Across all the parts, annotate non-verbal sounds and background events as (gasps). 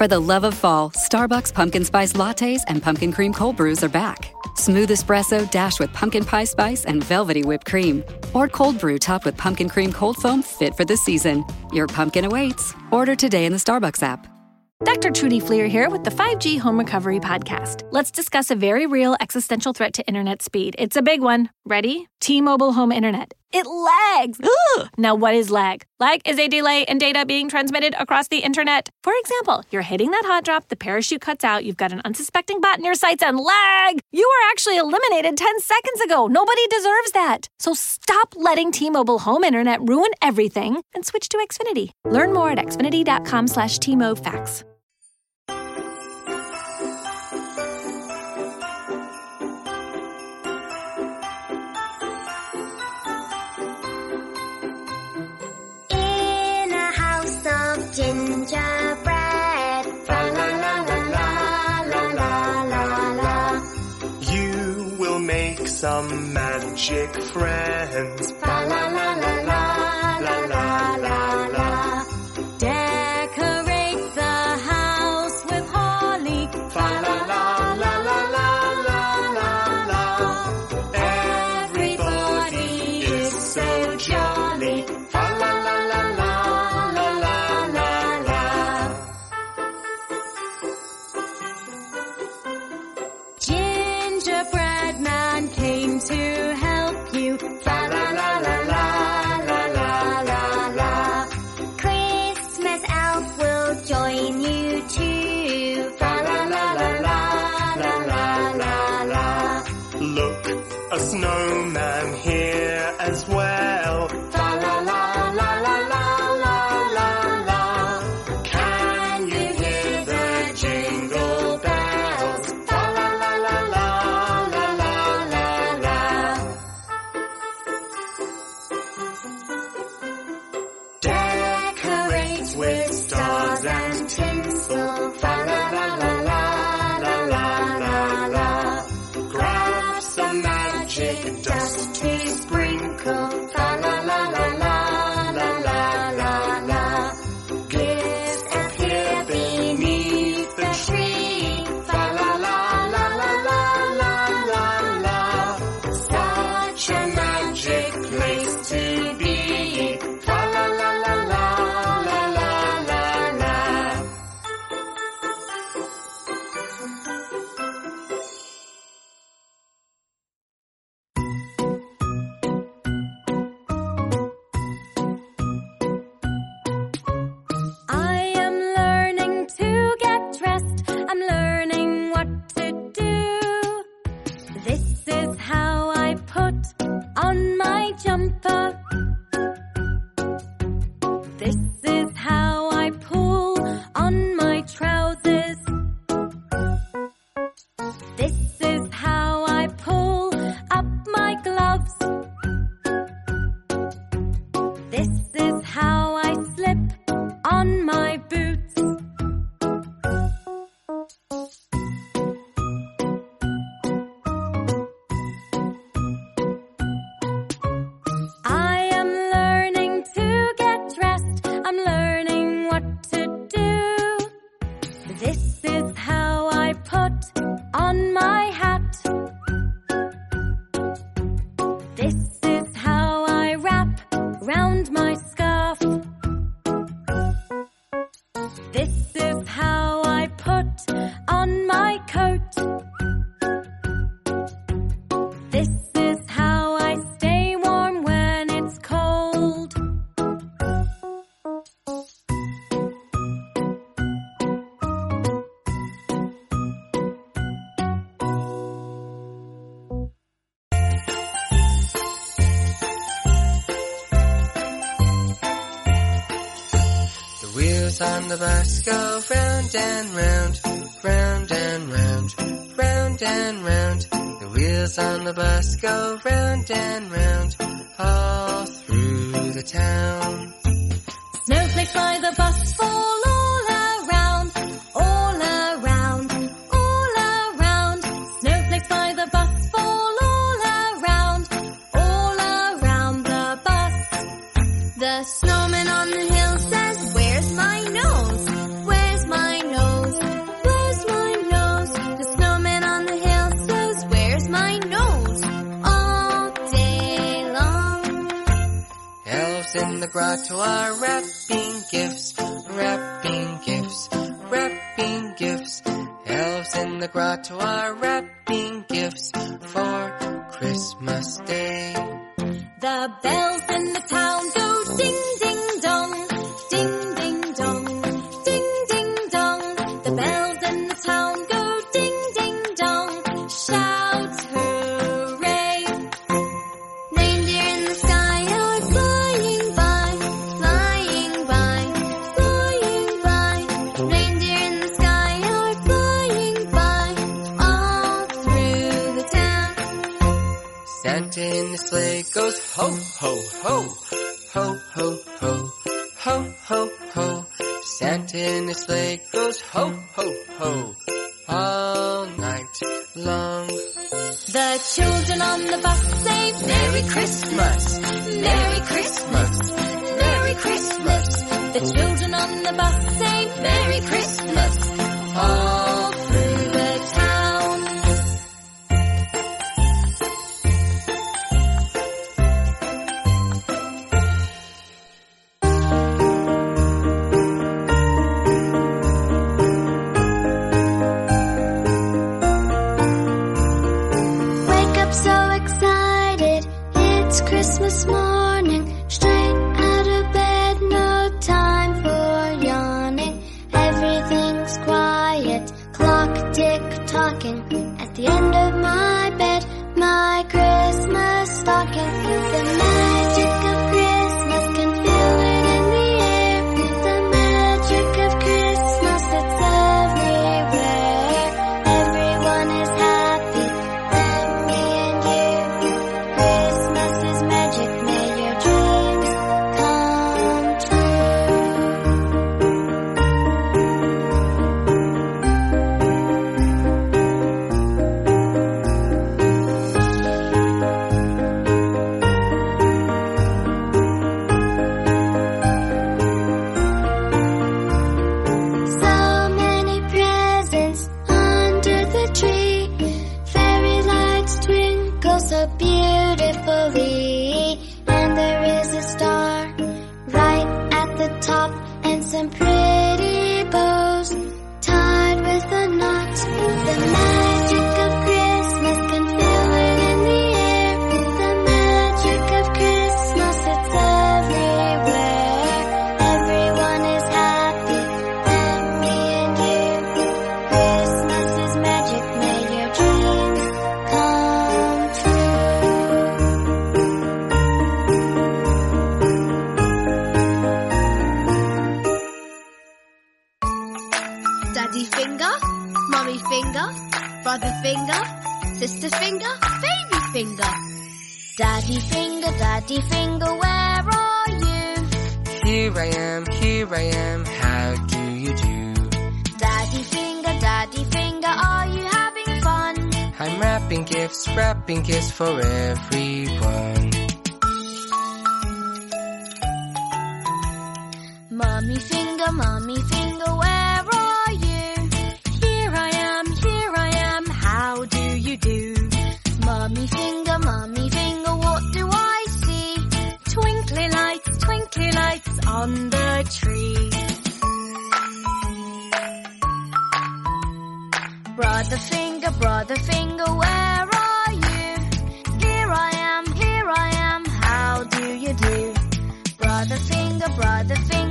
For the love of fall, Starbucks pumpkin spice lattes and pumpkin cream cold brews are back. Smooth espresso dashed with pumpkin pie spice and velvety whipped cream. Or cold brew topped with pumpkin cream cold foam fit for the season. Your pumpkin awaits. Order today in the Starbucks app. Dr. Trudy Fleer here with the 5G Home Recovery Podcast. Let's discuss a very real existential threat to internet speed. It's a big one. Ready? T Mobile Home Internet. It lags. (gasps) Ugh. Now, what is lag? Lag is a delay in data being transmitted across the internet. For example, you're hitting that hot drop, the parachute cuts out, you've got an unsuspecting bot in your sights, and lag! You were actually eliminated 10 seconds ago. Nobody deserves that. So stop letting T-Mobile home internet ruin everything and switch to Xfinity. Learn more at xfinity.com slash T-Mobile some magic friends. La la a snowman veces brought to our wrapping gift. children on the bus say Merry Christmas, Merry Christmas, Merry Christmas. The children on the bus say Merry Christmas. Mummy finger, brother finger, sister finger, baby finger. Daddy finger, daddy finger, where are you? Here I am, here I am, how do you do? Daddy finger, daddy finger, are you having fun? I'm wrapping gifts, wrapping gifts for everyone. Mommy finger, mommy finger. tree. Brother finger, brother finger, where are you? Here I am, here I am, how do you do? Brother finger, brother finger.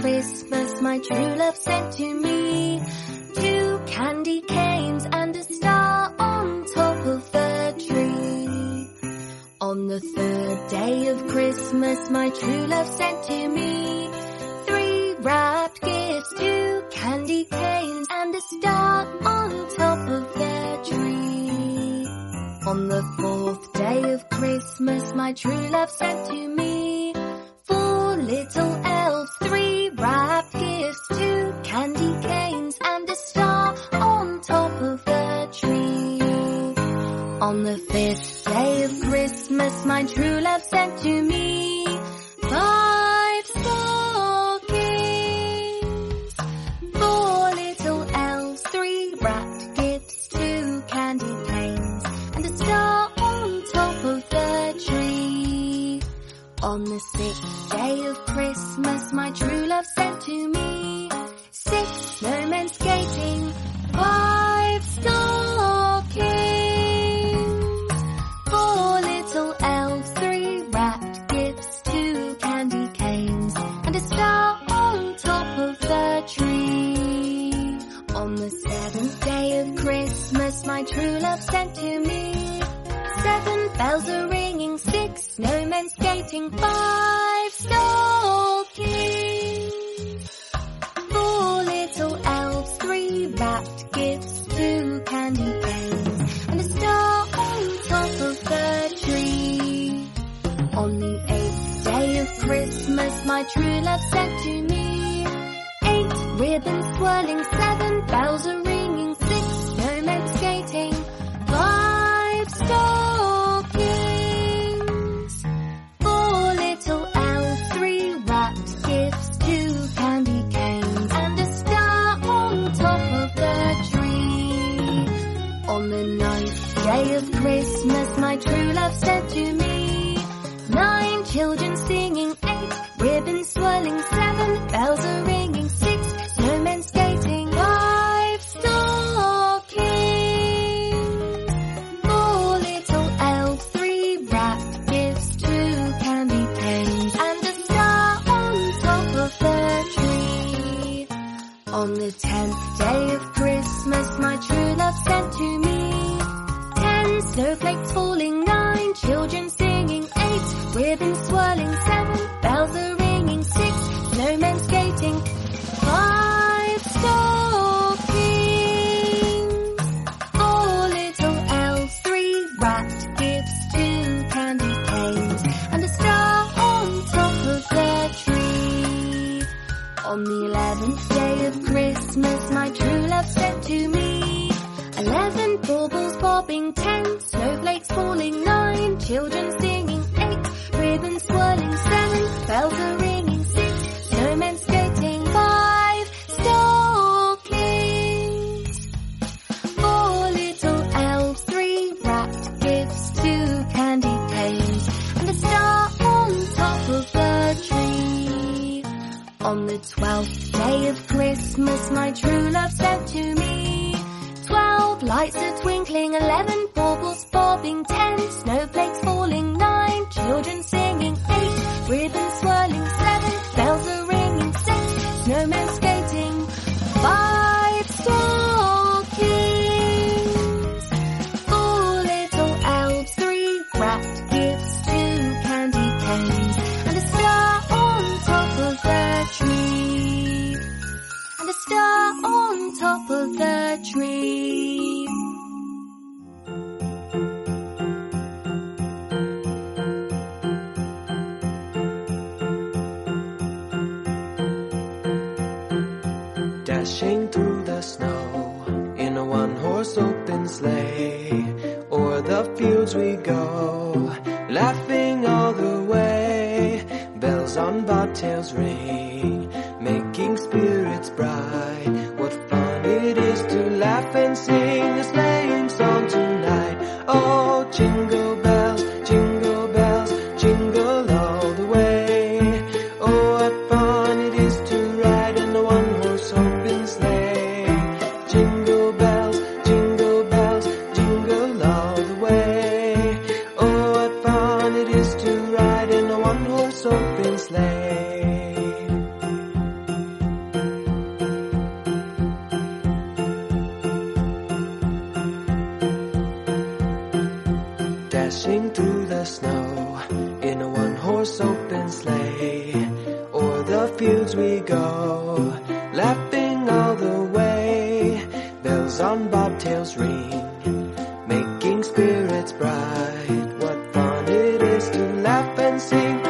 Christmas my true love sent to me two candy canes and a star on top of the tree. On the third day of Christmas my true love sent to me three wrapped gifts, two candy canes and a star on top of the tree. On the fourth day of Christmas my true love sent to me four little elves, three On the fifth day of Christmas, my true love sent to me five stockings, four little elves, three wrapped gifts, two candy canes, and a star on top of the tree. On the sixth day of Christmas, my true love sent to me six snowmen 听吧。children a one horse open sleigh. O'er the fields we go, laughing all the way. Bells on bobtails ring, making spirits bright. See.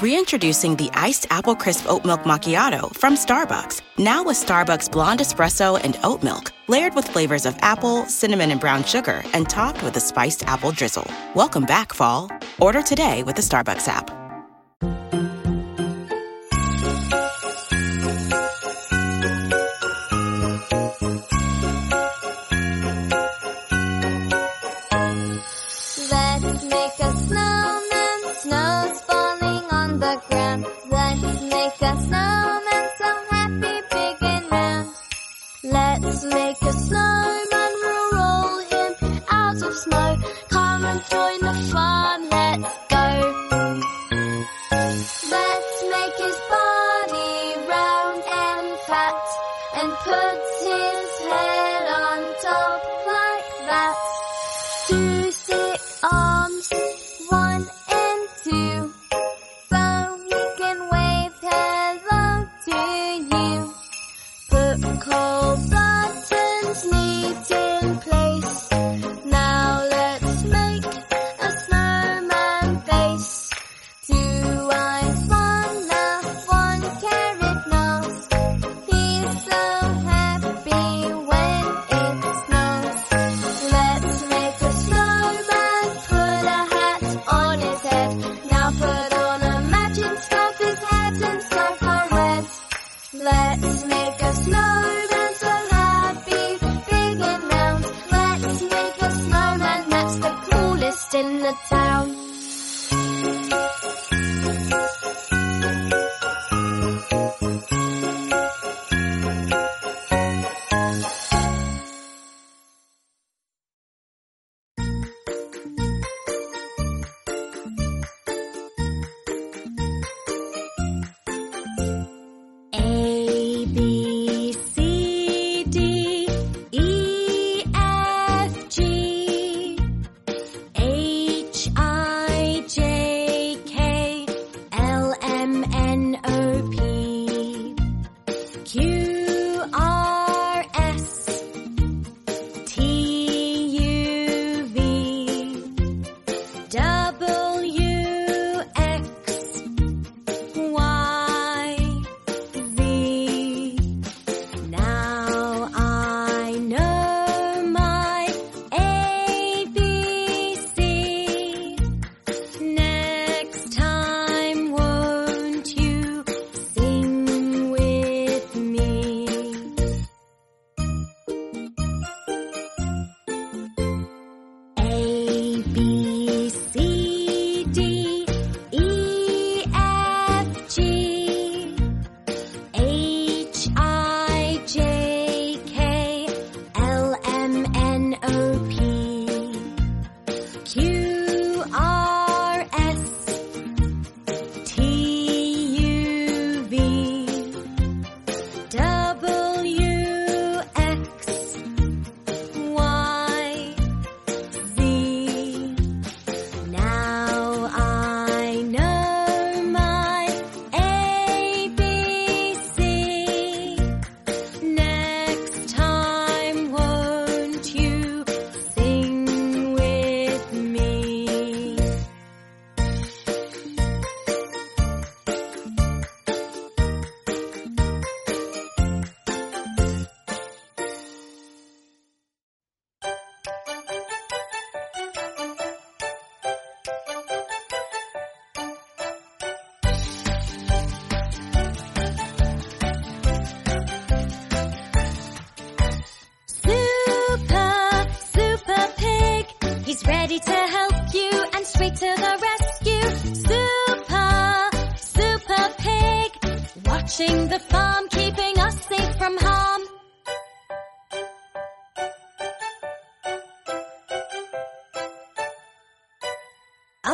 Reintroducing the iced apple crisp oat milk macchiato from Starbucks. Now with Starbucks blonde espresso and oat milk, layered with flavors of apple, cinnamon, and brown sugar, and topped with a spiced apple drizzle. Welcome back, fall. Order today with the Starbucks app.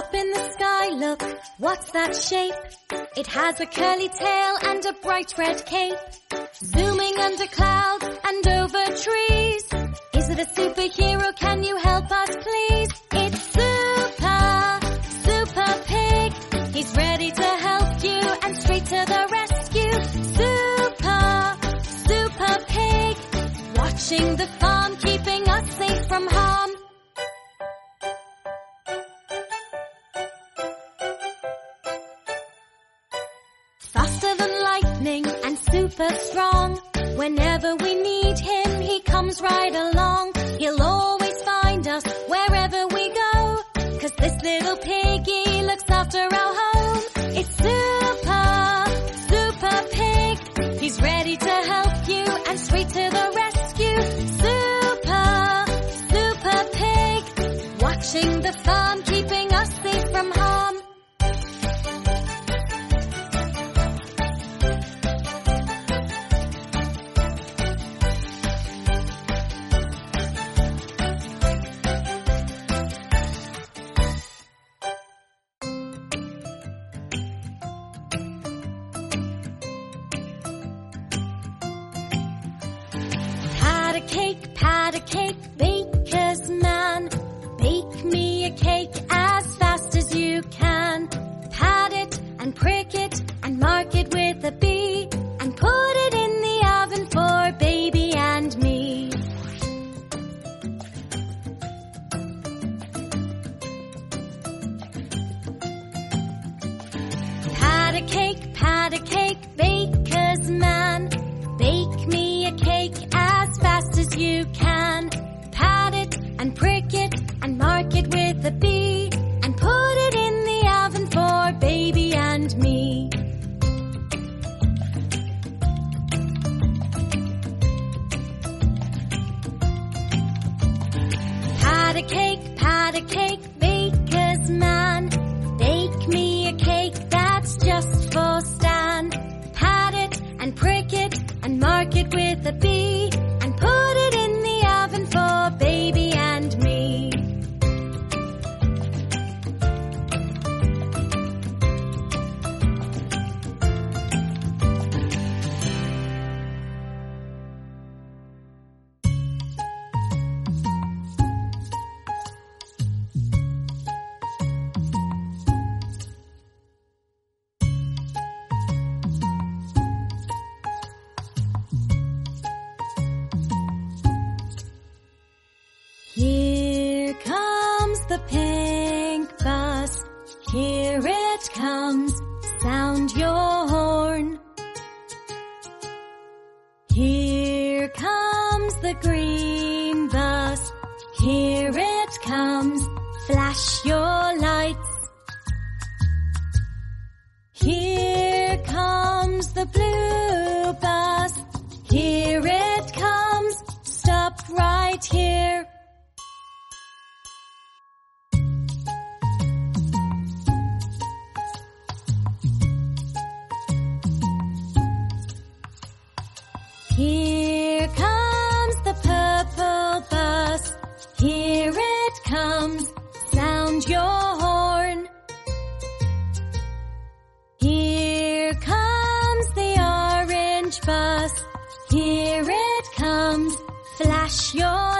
Up in the sky, look, what's that shape? It has a curly tail and a bright red cape. Zooming under clouds and over trees. Is it a superhero? Can you help us please? It's super, super pig. He's ready to help you and straight to the rescue. Super, super pig. Watching the farm, keeping us safe from harm. not a cake baker's man. Bake me a cake that's just for Stan. Pat it and prick it and mark it with a bee. Flash your lights. Here comes the blue. your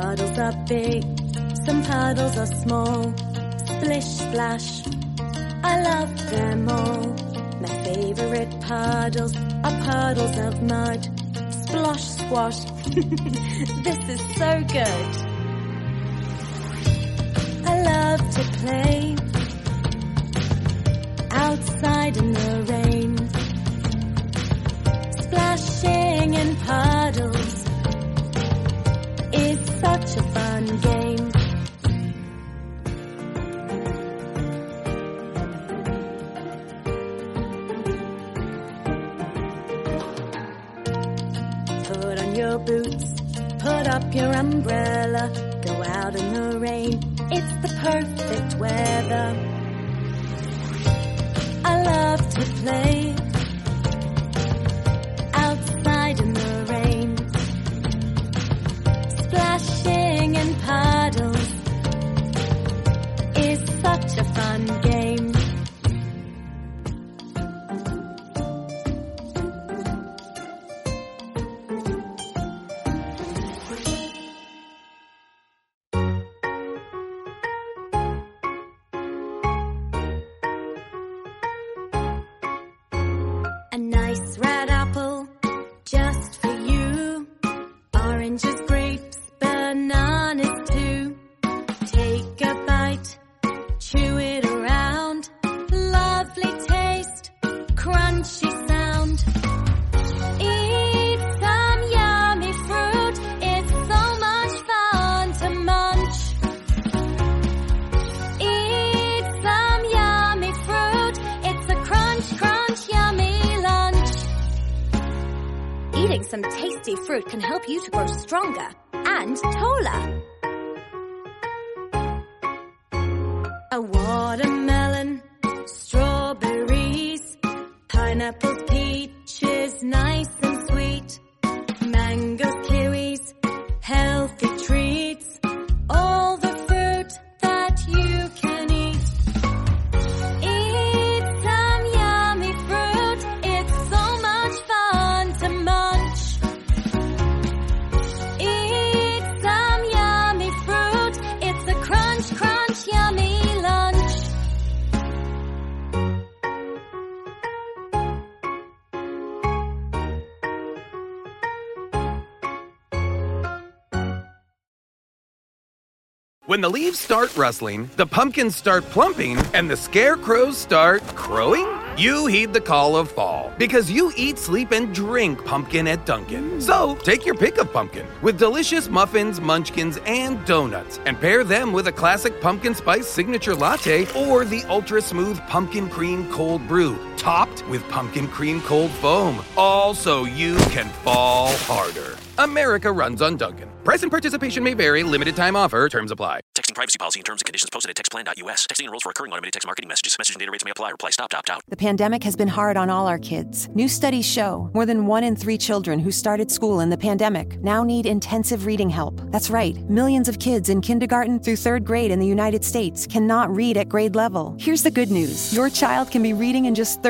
puddles are big, some puddles are small. Splish, splash, I love them all. My favorite puddles are puddles of mud. Splosh, squash, (laughs) this is so good. I love to play outside in the rain, splashing in puddles such a fun game. Put on your boots, put up your umbrella, go out in the rain. It's the perfect weather. I love to play. of fun. Grow stronger and taller. A watermelon, strawberries, pineapples, peaches, nice and sweet, mangoes, When the leaves start rustling, the pumpkins start plumping, and the scarecrows start crowing, you heed the call of fall because you eat, sleep, and drink pumpkin at Dunkin'. Mm. So take your pick of pumpkin with delicious muffins, munchkins, and donuts, and pair them with a classic pumpkin spice signature latte or the ultra smooth pumpkin cream cold brew, topped with pumpkin cream cold foam, all so you can fall harder. America runs on Dunkin'. Price and participation may vary, limited time offer, terms apply. Texting privacy policy and terms and conditions posted at textplan.us. Texting enrolls for recurring automated text marketing messages. Message and data rates may apply. Reply stop to opt out. The pandemic has been hard on all our kids. New studies show more than one in three children who started school in the pandemic now need intensive reading help. That's right, millions of kids in kindergarten through third grade in the United States cannot read at grade level. Here's the good news your child can be reading in just 30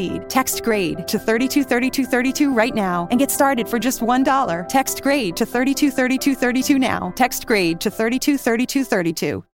guaranteed. Text grade to 323232 right now and get started for just $1. Text grade to 323232 now. Text grade to 323232.